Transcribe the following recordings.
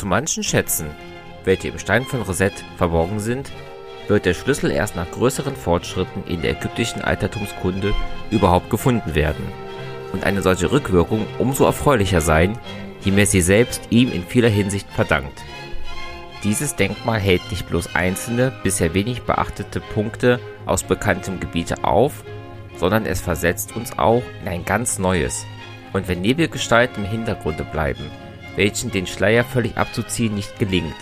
Zu manchen Schätzen, welche im Stein von Reset verborgen sind, wird der Schlüssel erst nach größeren Fortschritten in der ägyptischen Altertumskunde überhaupt gefunden werden und eine solche Rückwirkung umso erfreulicher sein, je mehr sie selbst ihm in vieler Hinsicht verdankt. Dieses Denkmal hält nicht bloß einzelne, bisher wenig beachtete Punkte aus bekanntem Gebiete auf, sondern es versetzt uns auch in ein ganz neues. Und wenn Nebelgestalten im Hintergrunde bleiben, welchen den Schleier völlig abzuziehen nicht gelingt,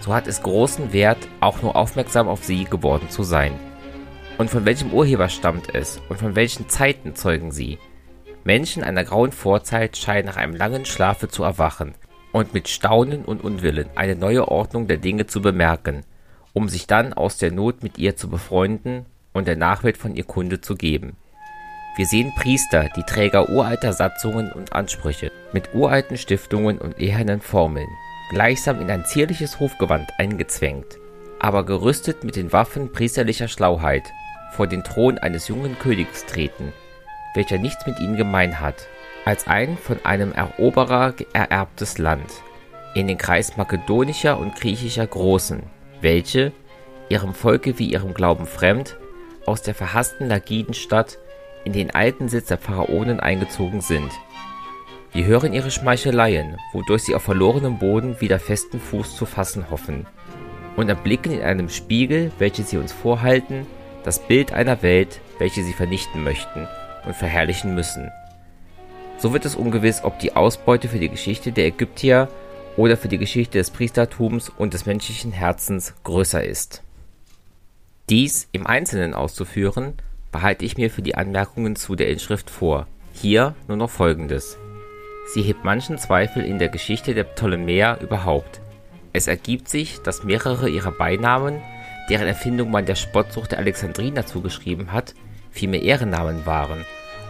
so hat es großen Wert, auch nur aufmerksam auf sie geworden zu sein. Und von welchem Urheber stammt es und von welchen Zeiten zeugen sie? Menschen einer grauen Vorzeit scheinen nach einem langen Schlafe zu erwachen und mit Staunen und Unwillen eine neue Ordnung der Dinge zu bemerken, um sich dann aus der Not mit ihr zu befreunden und der Nachwelt von ihr Kunde zu geben. Wir sehen Priester, die Träger uralter Satzungen und Ansprüche, mit uralten Stiftungen und ehernen Formeln, gleichsam in ein zierliches Hofgewand eingezwängt, aber gerüstet mit den Waffen priesterlicher Schlauheit, vor den Thron eines jungen Königs treten, welcher nichts mit ihnen gemein hat, als ein von einem Eroberer ererbtes Land, in den Kreis makedonischer und griechischer Großen, welche, ihrem Volke wie ihrem Glauben fremd, aus der verhassten Lagidenstadt in den alten Sitz der Pharaonen eingezogen sind. Wir hören ihre Schmeicheleien, wodurch sie auf verlorenem Boden wieder festen Fuß zu fassen hoffen, und erblicken in einem Spiegel, welches sie uns vorhalten, das Bild einer Welt, welche sie vernichten möchten und verherrlichen müssen. So wird es ungewiss, ob die Ausbeute für die Geschichte der Ägyptier oder für die Geschichte des Priestertums und des menschlichen Herzens größer ist. Dies im Einzelnen auszuführen, behalte ich mir für die Anmerkungen zu der Inschrift vor. Hier nur noch Folgendes. Sie hebt manchen Zweifel in der Geschichte der Ptolemäer überhaupt. Es ergibt sich, dass mehrere ihrer Beinamen, deren Erfindung man der Spottsucht der Alexandriner zugeschrieben hat, vielmehr Ehrennamen waren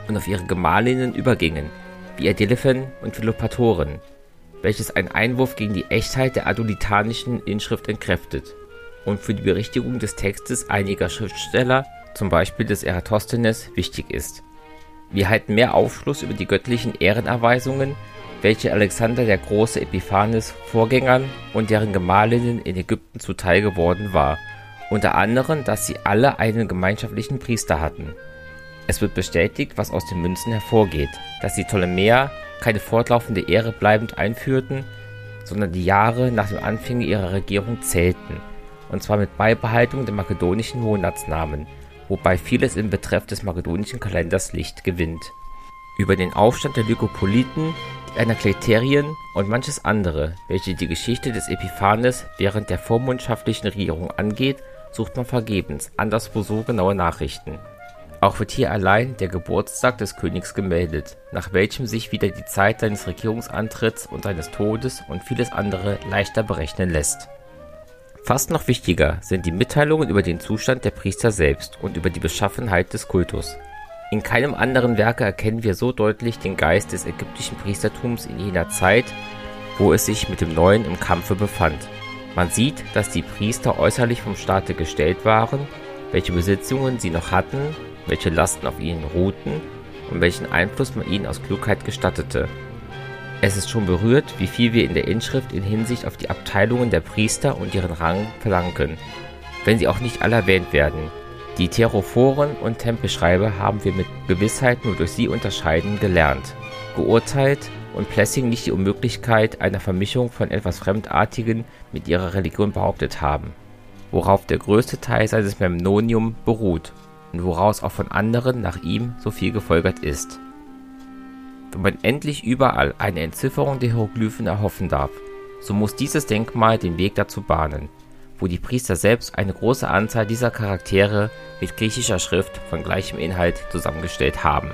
und auf ihre Gemahlinnen übergingen, wie Adelphen und Philopatoren, welches einen Einwurf gegen die Echtheit der adolitanischen Inschrift entkräftet und für die Berichtigung des Textes einiger Schriftsteller, zum Beispiel des Eratosthenes, wichtig ist. Wir halten mehr Aufschluss über die göttlichen Ehrenerweisungen, welche Alexander der große Epiphanes Vorgängern und deren Gemahlinnen in Ägypten zuteil geworden war, unter anderem, dass sie alle einen gemeinschaftlichen Priester hatten. Es wird bestätigt, was aus den Münzen hervorgeht, dass die Ptolemäer keine fortlaufende Ehre bleibend einführten, sondern die Jahre nach dem Anfang ihrer Regierung zählten und zwar mit Beibehaltung der makedonischen Monatsnamen, wobei vieles im Betreff des makedonischen Kalenders Licht gewinnt. Über den Aufstand der Lykopoliten, die Anakleterien und manches andere, welche die Geschichte des Epiphanes während der vormundschaftlichen Regierung angeht, sucht man vergebens anderswo so genaue Nachrichten. Auch wird hier allein der Geburtstag des Königs gemeldet, nach welchem sich wieder die Zeit seines Regierungsantritts und seines Todes und vieles andere leichter berechnen lässt Fast noch wichtiger sind die Mitteilungen über den Zustand der Priester selbst und über die Beschaffenheit des Kultus. In keinem anderen Werke erkennen wir so deutlich den Geist des ägyptischen Priestertums in jener Zeit, wo es sich mit dem Neuen im Kampfe befand. Man sieht, dass die Priester äußerlich vom Staate gestellt waren, welche Besitzungen sie noch hatten, welche Lasten auf ihnen ruhten und welchen Einfluss man ihnen aus Klugheit gestattete es ist schon berührt, wie viel wir in der Inschrift in Hinsicht auf die Abteilungen der Priester und ihren Rang verlangen. Wenn sie auch nicht alle erwähnt werden. Die Therophoren und Tempelschreiber haben wir mit Gewissheit nur durch sie unterscheiden gelernt, geurteilt und Plessing nicht die Unmöglichkeit einer Vermischung von etwas Fremdartigen mit ihrer Religion behauptet haben, worauf der größte Teil seines Memnonium beruht und woraus auch von anderen nach ihm so viel gefolgert ist wenn man endlich überall eine Entzifferung der Hieroglyphen erhoffen darf, so muss dieses Denkmal den Weg dazu bahnen, wo die Priester selbst eine große Anzahl dieser Charaktere mit griechischer Schrift von gleichem Inhalt zusammengestellt haben